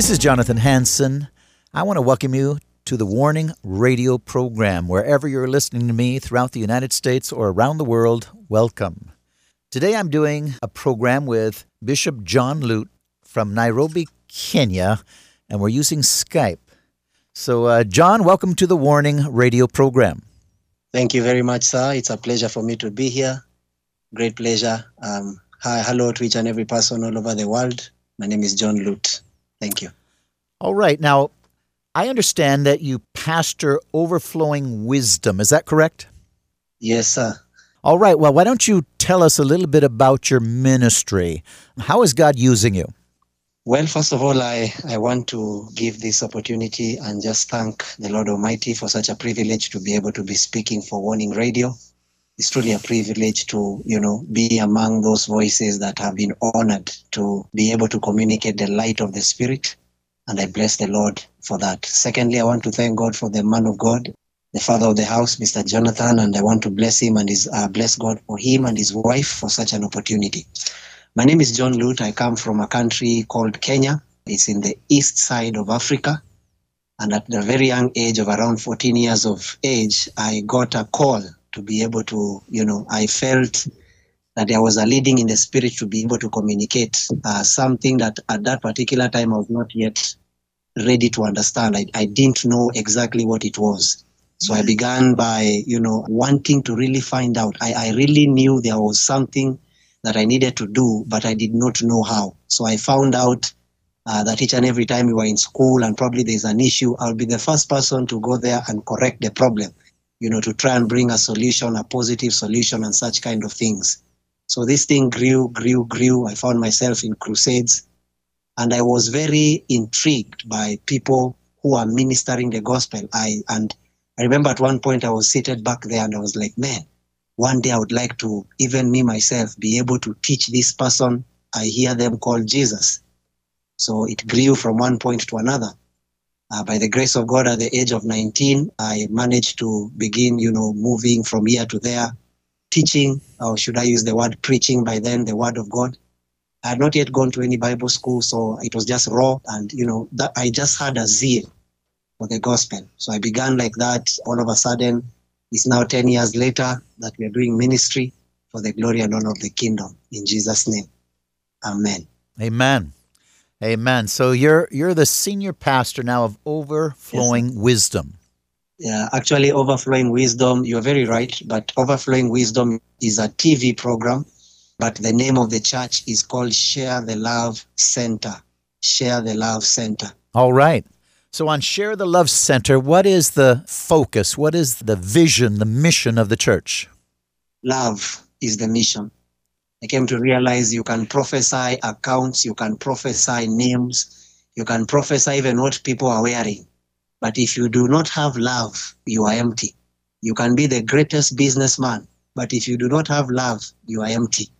This is Jonathan Hansen. I want to welcome you to the Warning Radio program. Wherever you're listening to me throughout the United States or around the world, welcome. Today I'm doing a program with Bishop John Lute from Nairobi, Kenya, and we're using Skype. So, uh, John, welcome to the Warning Radio program. Thank you very much, sir. It's a pleasure for me to be here. Great pleasure. Um, hi, hello to each and every person all over the world. My name is John Lute. Thank you. All right. Now, I understand that you pastor Overflowing Wisdom. Is that correct? Yes, sir. All right. Well, why don't you tell us a little bit about your ministry? How is God using you? Well, first of all, I, I want to give this opportunity and just thank the Lord Almighty for such a privilege to be able to be speaking for Warning Radio. It's truly a privilege to, you know, be among those voices that have been honored to be able to communicate the light of the Spirit. And I bless the Lord for that. Secondly, I want to thank God for the man of God, the father of the house, Mr. Jonathan, and I want to bless him and his, uh, bless God for him and his wife for such an opportunity. My name is John Lute. I come from a country called Kenya. It's in the east side of Africa. And at the very young age of around 14 years of age, I got a call to be able to, you know, I felt that there was a leading in the spirit to be able to communicate uh, something that at that particular time I was not yet ready to understand. I, I didn't know exactly what it was. So I began by, you know, wanting to really find out. I, I really knew there was something that I needed to do, but I did not know how. So I found out uh, that each and every time we were in school and probably there's an issue, I'll be the first person to go there and correct the problem, you know, to try and bring a solution, a positive solution, and such kind of things. So this thing grew, grew, grew. I found myself in crusades, and I was very intrigued by people who are ministering the gospel. I and I remember at one point I was seated back there and I was like, man, one day I would like to, even me myself, be able to teach this person I hear them call Jesus. So it grew from one point to another. Uh, by the grace of God, at the age of 19, I managed to begin, you know, moving from here to there, teaching, or should I use the word preaching by then, the word of God. I had not yet gone to any Bible school, so it was just raw, and you know, that I just had a zeal for the gospel. So I began like that. All of a sudden, it's now 10 years later that we are doing ministry for the glory and honor of the kingdom. In Jesus' name. Amen. Amen. Amen. So you're you're the senior pastor now of Overflowing Yes. Wisdom. Yeah, actually, Overflowing Wisdom, you're very right, but Overflowing Wisdom is a TV program, but the name of the church is called Share the Love Center. Share the Love Center. All right. So on Share the Love Center, what is the focus? What is the vision, the mission of the church? Love is the mission. I came to realize you can prophesy accounts, you can prophesy names, you can prophesy even what people are wearing. But if you do not have love, you are empty. You can be the greatest businessman, but if you do not have love, you are empty.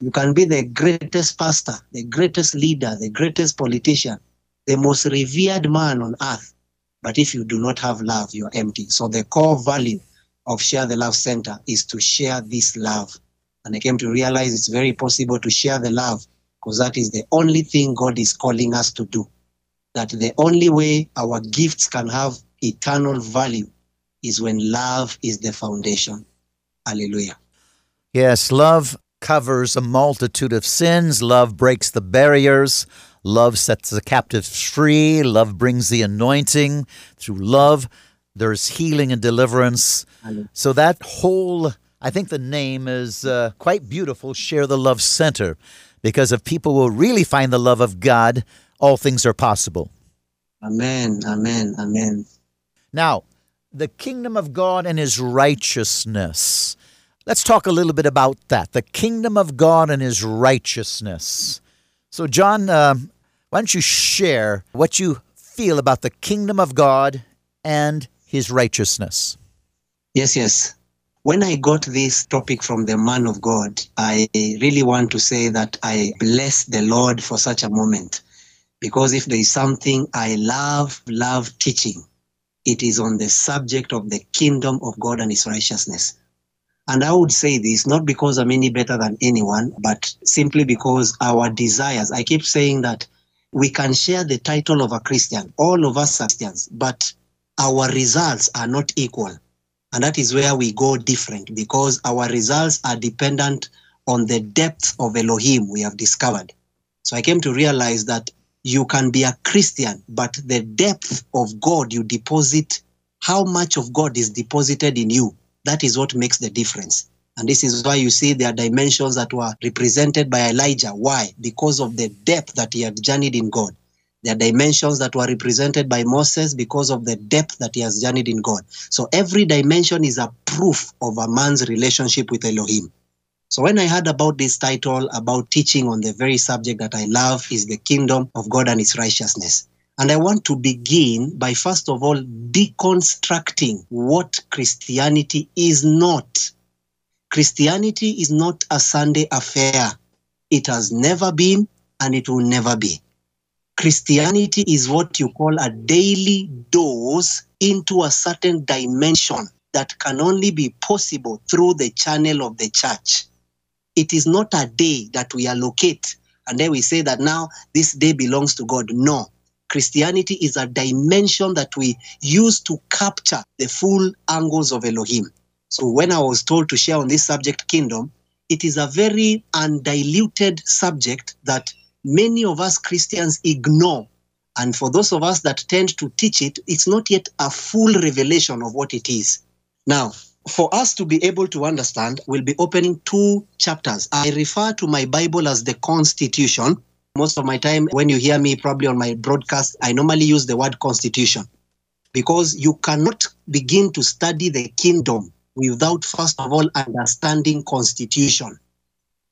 You can be the greatest pastor, the greatest leader, the greatest politician, the most revered man on earth. But if you do not have love, you are empty. So the core value of Share the Love Center is to share this love. And I came to realize it's very possible to share the love because that is the only thing God is calling us to do. That the only way our gifts can have eternal value is when love is the foundation. Hallelujah. Yes, love covers a multitude of sins. Love breaks the barriers. Love sets the captives free. Love brings the anointing. Through love, there's healing and deliverance. So that whole, I think the name is uh, quite beautiful, Share the Love Center, because if people will really find the love of God, all things are possible. Amen. Amen. Amen. Now, the kingdom of God and his righteousness. Let's talk a little bit about that. The kingdom of God and his righteousness. So, John, uh, why don't you share what you feel about the kingdom of God and his righteousness? Yes, yes. When I got this topic from the man of God, I really want to say that I bless the Lord for such a moment. Because if there is something I love, love teaching, it is on the subject of the kingdom of God and his righteousness. And I would say this not because I'm any better than anyone, but simply because our desires, I keep saying that we can share the title of a Christian, all of us Christians, but our results are not equal. And that is where we go different because our results are dependent on the depth of Elohim we have discovered. So I came to realize that you can be a Christian, but the depth of God you deposit, how much of God is deposited in you, that is what makes the difference. And this is why you see there are dimensions that were represented by Elijah. Why? Because of the depth that he had journeyed in God. There are dimensions that were represented by Moses because of the depth that he has journeyed in God. So every dimension is a proof of a man's relationship with Elohim. So when I heard about this title about teaching on the very subject that I love is the kingdom of God and its righteousness. And I want to begin by first of all deconstructing what Christianity is not. Christianity is not a Sunday affair. It has never been and it will never be. Christianity is what you call a daily dose into a certain dimension that can only be possible through the channel of the church. It is not a day that we allocate and then we say that now this day belongs to God. No. Christianity is a dimension that we use to capture the full angles of Elohim. So when I was told to share on this subject, kingdom, it is a very undiluted subject that many of us Christians ignore. And for those of us that tend to teach it, it's not yet a full revelation of what it is. Now, for us to be able to understand, we'll be opening two chapters. I refer to my Bible as the Constitution. Most of my time, when you hear me probably on my broadcast, I normally use the word Constitution because you cannot begin to study the kingdom without, first of all, understanding Constitution.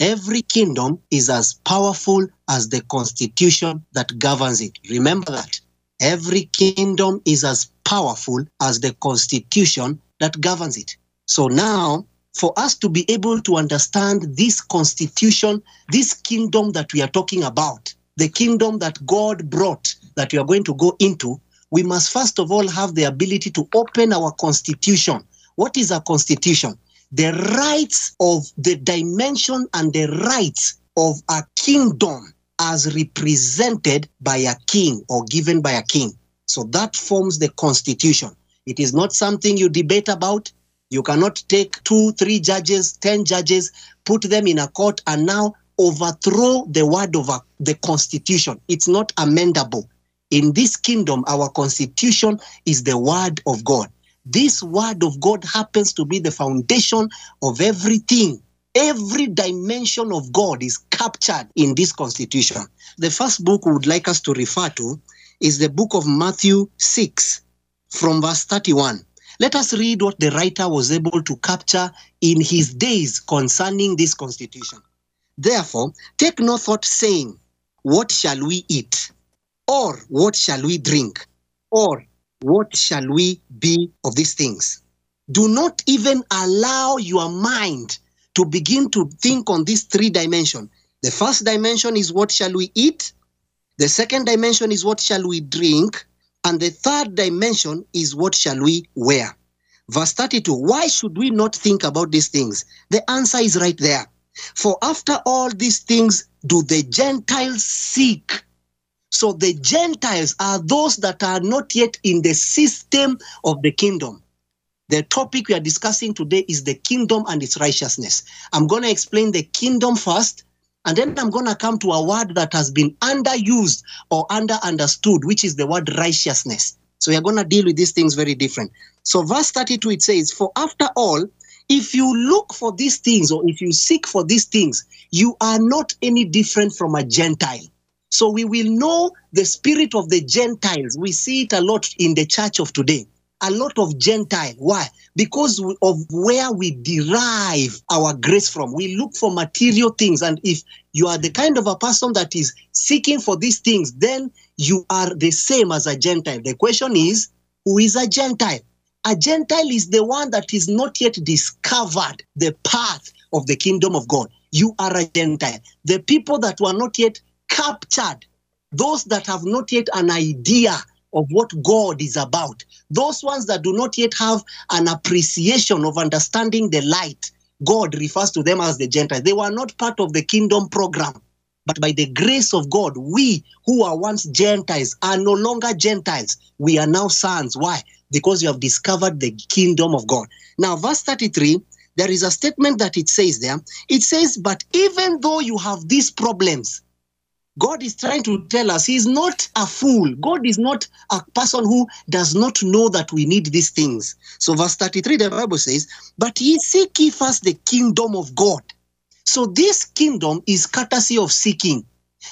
Every kingdom is as powerful as the constitution that governs it. Remember that. Every kingdom is as powerful as the constitution that governs it. So now, for us to be able to understand this constitution, this kingdom that we are talking about, the kingdom that God brought, that we are going to go into, we must first of all have the ability to open our constitution. What is a constitution? The rights of the dimension and the rights of a kingdom as represented by a king or given by a king. So that forms the constitution. It is not something you debate about. You cannot take two, three judges, ten judges, put them in a court, and now overthrow the word of the constitution. It's not amendable. In this kingdom, our constitution is the word of God. This word of God happens to be the foundation of everything. Every dimension of God is captured in this constitution. The first book we would like us to refer to is the book of Matthew 6 from verse 31. Let us read what the writer was able to capture in his days concerning this constitution. Therefore, take no thought saying, What shall we eat? Or what shall we drink? Or what shall we be of these things? Do not even allow your mind to begin to think on these three dimensions. The first dimension is what shall we eat? The second dimension is what shall we drink? And the third dimension is what shall we wear? Verse 32 Why should we not think about these things? The answer is right there. For after all these things do the Gentiles seek. So the Gentiles are those that are not yet in the system of the kingdom. The topic we are discussing today is the kingdom and its righteousness. I'm going to explain the kingdom first, and then I'm going to come to a word that has been underused or under understood, which is the word righteousness. So we are going to deal with these things very different. So, verse 32, it says, For after all, if you look for these things or if you seek for these things, you are not any different from a Gentile. So we will know the spirit of the Gentiles. We see it a lot in the church of today. A lot of Gentile. Why? Because of where we derive our grace from. We look for material things. And if you are the kind of a person that is seeking for these things, then you are the same as a Gentile. The question is, who is a Gentile? A Gentile is the one that is not yet discovered the path of the kingdom of God. You are a Gentile. The people that were not yet captured, those that have not yet an idea of what God is about, those ones that do not yet have an appreciation of understanding the light, God refers to them as the Gentiles. They were not part of the kingdom program. But by the grace of God, we who are once Gentiles are no longer Gentiles. We are now sons. Why? Because you have discovered the kingdom of God. Now, verse 33, there is a statement that it says there. It says, But even though you have these problems, God is trying to tell us He's not a fool. God is not a person who does not know that we need these things. So, verse 33, the Bible says, But ye seek ye first the kingdom of God. So, this kingdom is courtesy of seeking.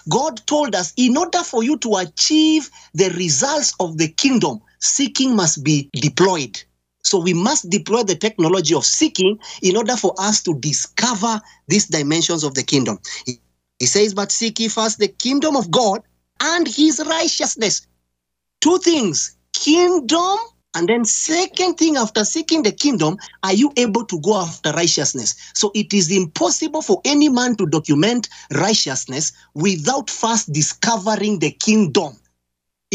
God told us in order for you to achieve the results of the kingdom, seeking must be deployed. So we must deploy the technology of seeking in order for us to discover these dimensions of the kingdom. He says, But seek ye first the kingdom of God and his righteousness. Two things kingdom, and then, second thing, after seeking the kingdom, are you able to go after righteousness? So it is impossible for any man to document righteousness without first discovering the kingdom.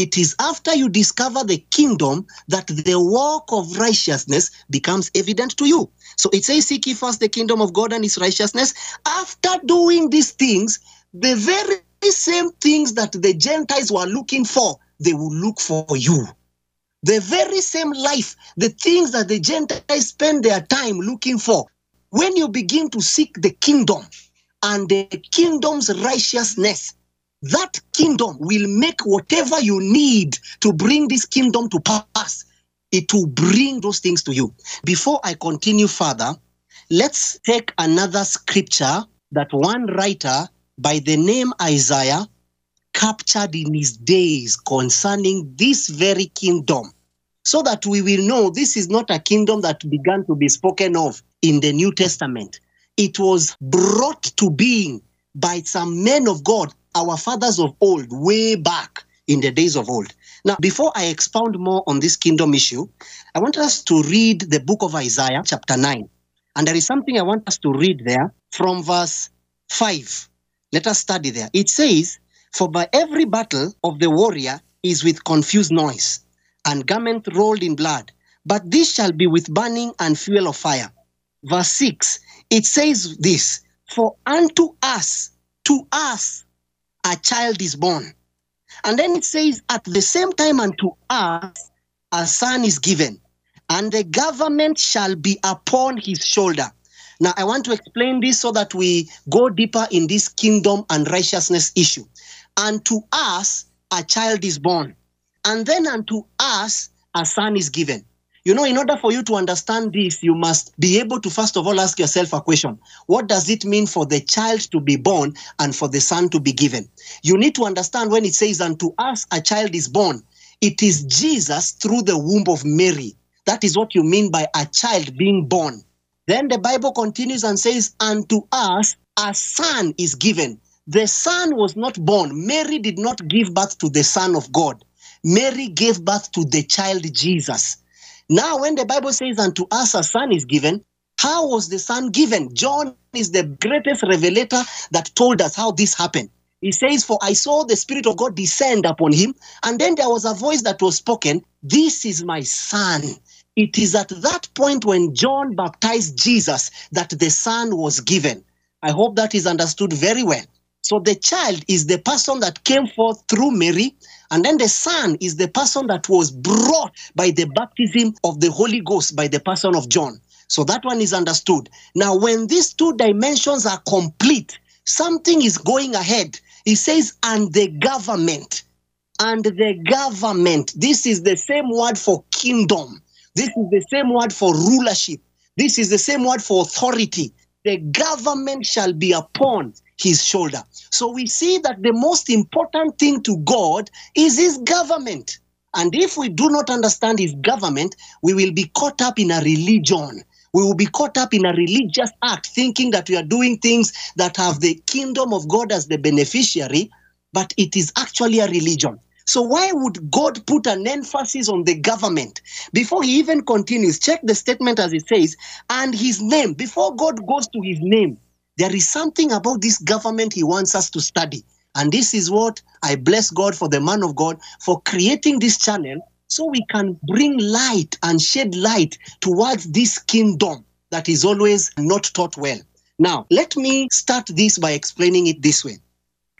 It is after you discover the kingdom that the work of righteousness becomes evident to you. So it says, Seek ye first the kingdom of God and his righteousness. After doing these things, the very same things that the Gentiles were looking for, they will look for you. The very same life, the things that the Gentiles spend their time looking for, when you begin to seek the kingdom and the kingdom's righteousness, that kingdom will make whatever you need to bring this kingdom to pass. It will bring those things to you. Before I continue further, let's take another scripture that one writer by the name Isaiah captured in his days concerning this very kingdom, so that we will know this is not a kingdom that began to be spoken of in the New Testament. It was brought to being by some men of God our fathers of old, way back in the days of old. Now, before I expound more on this kingdom issue, I want us to read the book of Isaiah, chapter 9. And there is something I want us to read there from verse 5. Let us study there. It says, For by every battle of the warrior is with confused noise, and garment rolled in blood. But this shall be with burning and fuel of fire. Verse 6, it says this For unto us, to us, a child is born. And then it says, at the same time unto us a son is given, and the government shall be upon his shoulder. Now, I want to explain this so that we go deeper in this kingdom and righteousness issue. And to us a child is born, and then unto us a son is given. You know, in order for you to understand this, you must be able to first of all ask yourself a question What does it mean for the child to be born and for the son to be given? You need to understand when it says, Unto us a child is born, it is Jesus through the womb of Mary. That is what you mean by a child being born. Then the Bible continues and says, Unto us a son is given. The son was not born. Mary did not give birth to the son of God. Mary gave birth to the child Jesus. Now, when the Bible says, Unto us a son is given, how was the son given? John is the greatest revelator that told us how this happened. He says, For I saw the Spirit of God descend upon him, and then there was a voice that was spoken, This is my son. It is at that point when John baptized Jesus that the son was given. I hope that is understood very well. So the child is the person that came forth through Mary, and then the son is the person that was brought by the baptism of the Holy Ghost by the person of John. So that one is understood. Now, when these two dimensions are complete, something is going ahead. He says, and the government. And the government. This is the same word for kingdom. This is the same word for rulership. This is the same word for authority. The government shall be upon his shoulder. So we see that the most important thing to God is his government. And if we do not understand his government, we will be caught up in a religion. We will be caught up in a religious act, thinking that we are doing things that have the kingdom of God as the beneficiary, but it is actually a religion. So, why would God put an emphasis on the government? Before he even continues, check the statement as it says, and his name. Before God goes to his name, there is something about this government he wants us to study. And this is what I bless God for the man of God for creating this channel so we can bring light and shed light towards this kingdom that is always not taught well. Now, let me start this by explaining it this way.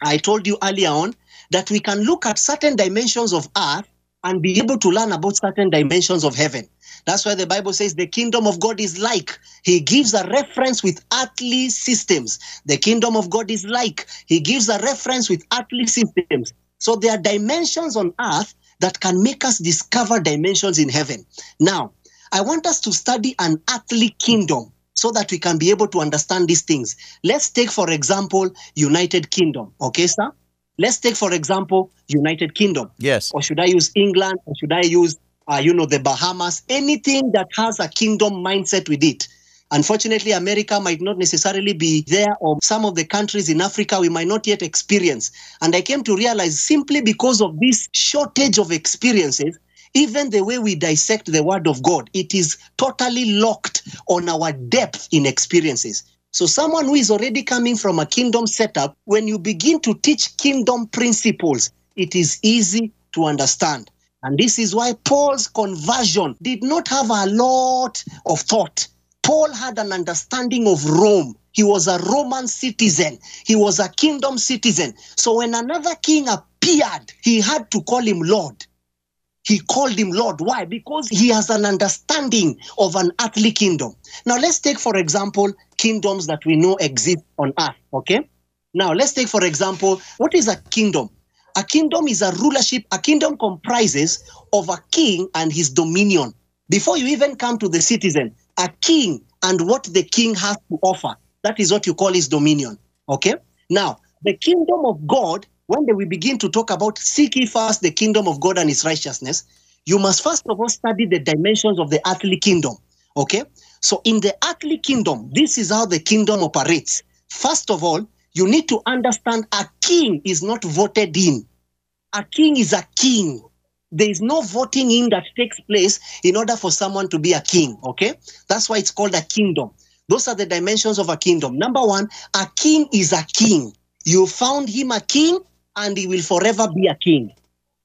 I told you earlier on that we can look at certain dimensions of earth and be able to learn about certain dimensions of heaven. That's why the Bible says the kingdom of God is like. He gives a reference with earthly systems. The kingdom of God is like. He gives a reference with earthly systems. So there are dimensions on earth that can make us discover dimensions in heaven. Now, I want us to study an earthly kingdom so that we can be able to understand these things. Let's take, for example, United Kingdom. Okay, sir? Let's take, for example, United Kingdom. Yes. Or should I use England? Or should I use, uh, you know, the Bahamas? Anything that has a kingdom mindset with it. Unfortunately, America might not necessarily be there, or some of the countries in Africa we might not yet experience. And I came to realize simply because of this shortage of experiences, even the way we dissect the word of God, it is totally locked on our depth in experiences. So, someone who is already coming from a kingdom setup, when you begin to teach kingdom principles, it is easy to understand. And this is why Paul's conversion did not have a lot of thought. Paul had an understanding of Rome. He was a Roman citizen, he was a kingdom citizen. So, when another king appeared, he had to call him Lord. He called him Lord. Why? Because he has an understanding of an earthly kingdom. Now, let's take, for example, kingdoms that we know exist on earth. Okay? Now, let's take, for example, what is a kingdom? A kingdom is a rulership. A kingdom comprises of a king and his dominion. Before you even come to the citizen, a king and what the king has to offer. That is what you call his dominion. Okay? Now, the kingdom of God when we begin to talk about seek ye first the kingdom of God and his righteousness, you must first of all study the dimensions of the earthly kingdom. Okay? So, in the earthly kingdom, this is how the kingdom operates. First of all, you need to understand a king is not voted in, a king is a king. There is no voting in that takes place in order for someone to be a king. Okay? That's why it's called a kingdom. Those are the dimensions of a kingdom. Number one, a king is a king. You found him a king, and he will forever be a king.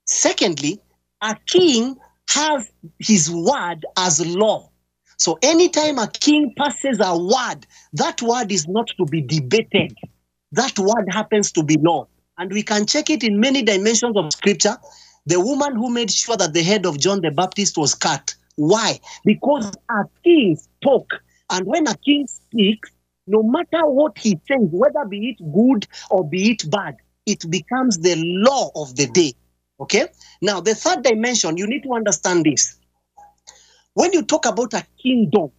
Secondly, a king has his word as law. So anytime a king passes a word, that word is not to be debated. That word happens to be law. And we can check it in many dimensions of scripture. The woman who made sure that the head of John the Baptist was cut. Why? Because a king spoke. And when a king speaks, no matter what he says, whether be it good or be it bad, it becomes the law of the day. Okay? Now, the third dimension, you need to understand this. When you talk about a kingdom,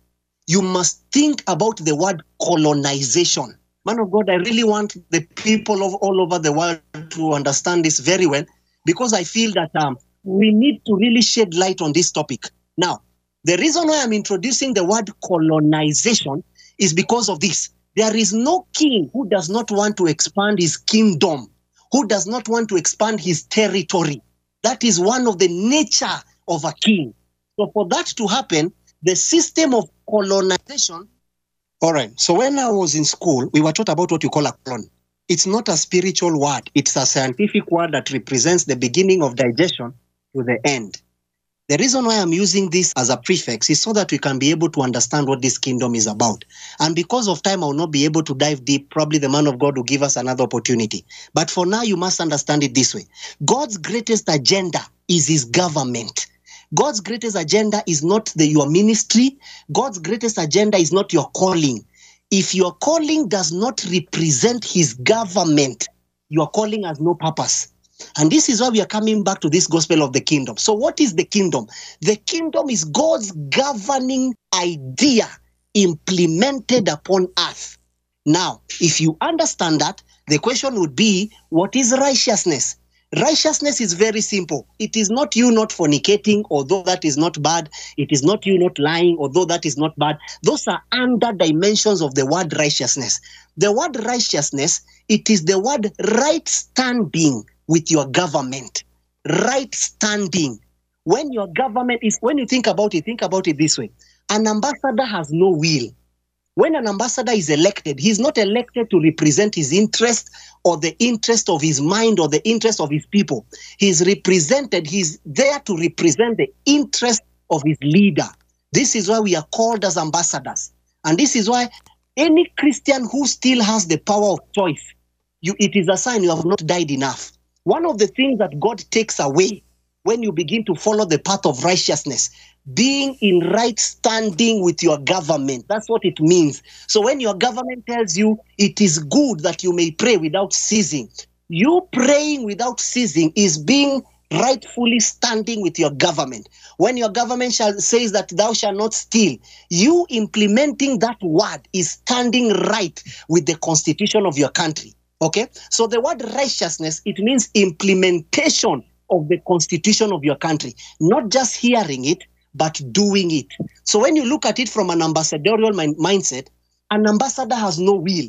you must think about the word colonization. Man of God, I really want the people of all over the world to understand this very well because I feel that um, we need to really shed light on this topic. Now, the reason why I'm introducing the word colonization is because of this. There is no king who does not want to expand his kingdom who does not want to expand his territory. That is one of the nature of a king. So for that to happen, the system of colonization. All right. So when I was in school, we were taught about what you call a colon. It's not a spiritual word. It's a scientific word that represents the beginning of digestion to the end. The reason why I'm using this as a prefix is so that we can be able to understand what this kingdom is about. And because of time, I'll not be able to dive deep. Probably the man of God will give us another opportunity. But for now, you must understand it this way God's greatest agenda is his government. God's greatest agenda is not the, your ministry. God's greatest agenda is not your calling. If your calling does not represent his government, your calling has no purpose. And this is why we are coming back to this gospel of the kingdom. So, what is the kingdom? The kingdom is God's governing idea implemented upon earth. Now, if you understand that, the question would be what is righteousness? Righteousness is very simple. It is not you not fornicating, although that is not bad. It is not you not lying, although that is not bad. Those are under dimensions of the word righteousness. The word righteousness, it is the word right standing with your government. Right standing. When your government is, when you think about it, think about it this way an ambassador has no will. When an ambassador is elected, he's not elected to represent his interest or the interest of his mind or the interest of his people. He's represented, he's there to represent the interest of his leader. This is why we are called as ambassadors. And this is why any Christian who still has the power of choice, you, it is a sign you have not died enough. One of the things that God takes away when you begin to follow the path of righteousness, being in right standing with your government. That's what it means. So when your government tells you it is good that you may pray without ceasing, you praying without ceasing is being rightfully standing with your government. When your government shall, says that thou shalt not steal, you implementing that word is standing right with the constitution of your country. Okay? So the word righteousness, it means implementation of the constitution of your country, not just hearing it, but doing it. So when you look at it from an ambassadorial mind- mindset, an ambassador has no will.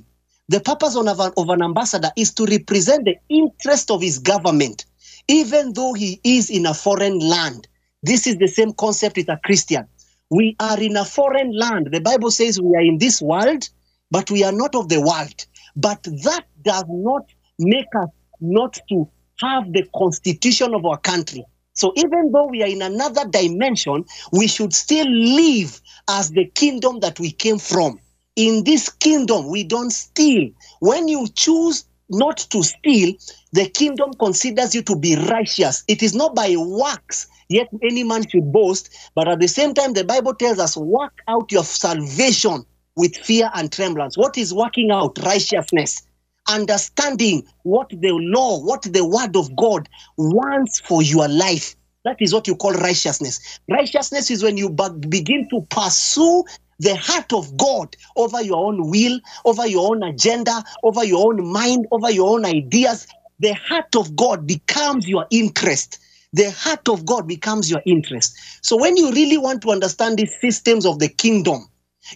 The purpose of an, of an ambassador is to represent the interest of his government, even though he is in a foreign land. This is the same concept with a Christian. We are in a foreign land. The Bible says we are in this world, but we are not of the world. But that does not make us not to have the constitution of our country. So even though we are in another dimension, we should still live as the kingdom that we came from. In this kingdom, we don't steal. When you choose not to steal, the kingdom considers you to be righteous. It is not by works, yet any man should boast. But at the same time, the Bible tells us, work out your salvation with fear and tremblance. What is working out? Righteousness understanding what the law, what the word of God wants for your life. That is what you call righteousness. Righteousness is when you begin to pursue the heart of God over your own will, over your own agenda, over your own mind, over your own ideas. The heart of God becomes your interest. The heart of God becomes your interest. So when you really want to understand these systems of the kingdom,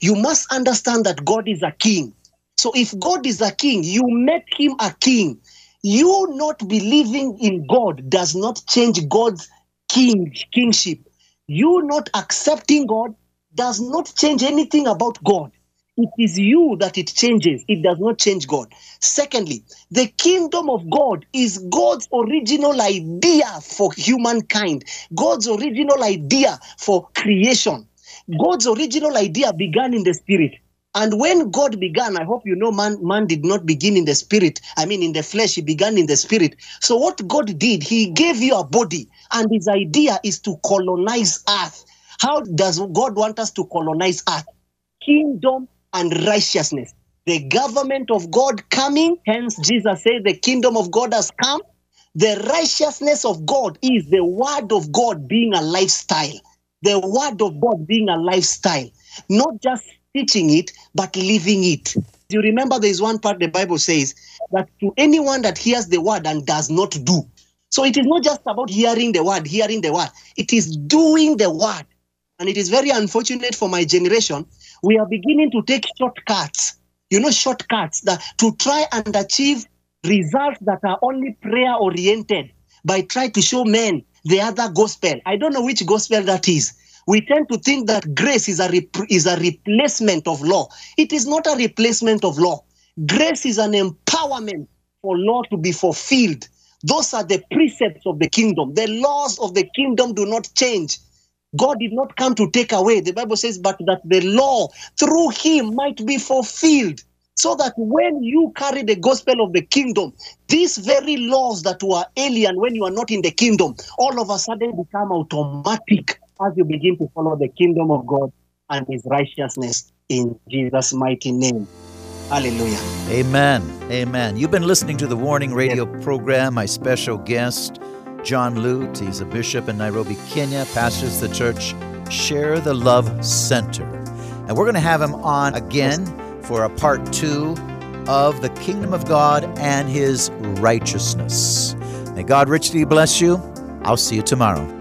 you must understand that God is a king. So if God is a king, you make him a king. You not believing in God does not change God's king kingship. You not accepting God does not change anything about God. It is you that it changes. It does not change God. Secondly, the kingdom of God is God's original idea for humankind, God's original idea for creation. God's original idea began in the spirit. And when God began, I hope you know man, man did not begin in the spirit. I mean, in the flesh, he began in the spirit. So, what God did, he gave you a body, and his idea is to colonize earth. How does God want us to colonize earth? Kingdom and righteousness. The government of God coming, hence, Jesus said, The kingdom of God has come. The righteousness of God is the word of God being a lifestyle. The word of God being a lifestyle, not just teaching it, but living it. You remember there is one part the Bible says that to anyone that hears the word and does not do. So it is not just about hearing the word, hearing the word. It is doing the word. And it is very unfortunate for my generation. We are beginning to take shortcuts, you know, shortcuts that to try and achieve results that are only prayer oriented by trying to show men the other gospel. I don't know which gospel that is we tend to think that grace is a, rep- is a replacement of law. It is not a replacement of law. Grace is an empowerment for law to be fulfilled. Those are the precepts of the kingdom. The laws of the kingdom do not change. God did not come to take away. The Bible says, but that the law through him might be fulfilled. So that when you carry the gospel of the kingdom, these very laws that were alien when you are not in the kingdom, all of a sudden become automatic as you begin to follow the kingdom of God and his righteousness in Jesus' mighty name. Hallelujah. Amen. Amen. You've been listening to the Warning Radio program. My special guest, John Lute. He's a bishop in Nairobi, Kenya, pastors the church Share the Love Center. And we're going to have him on again for a part two of the kingdom of God and his righteousness. May God richly bless you. I'll see you tomorrow.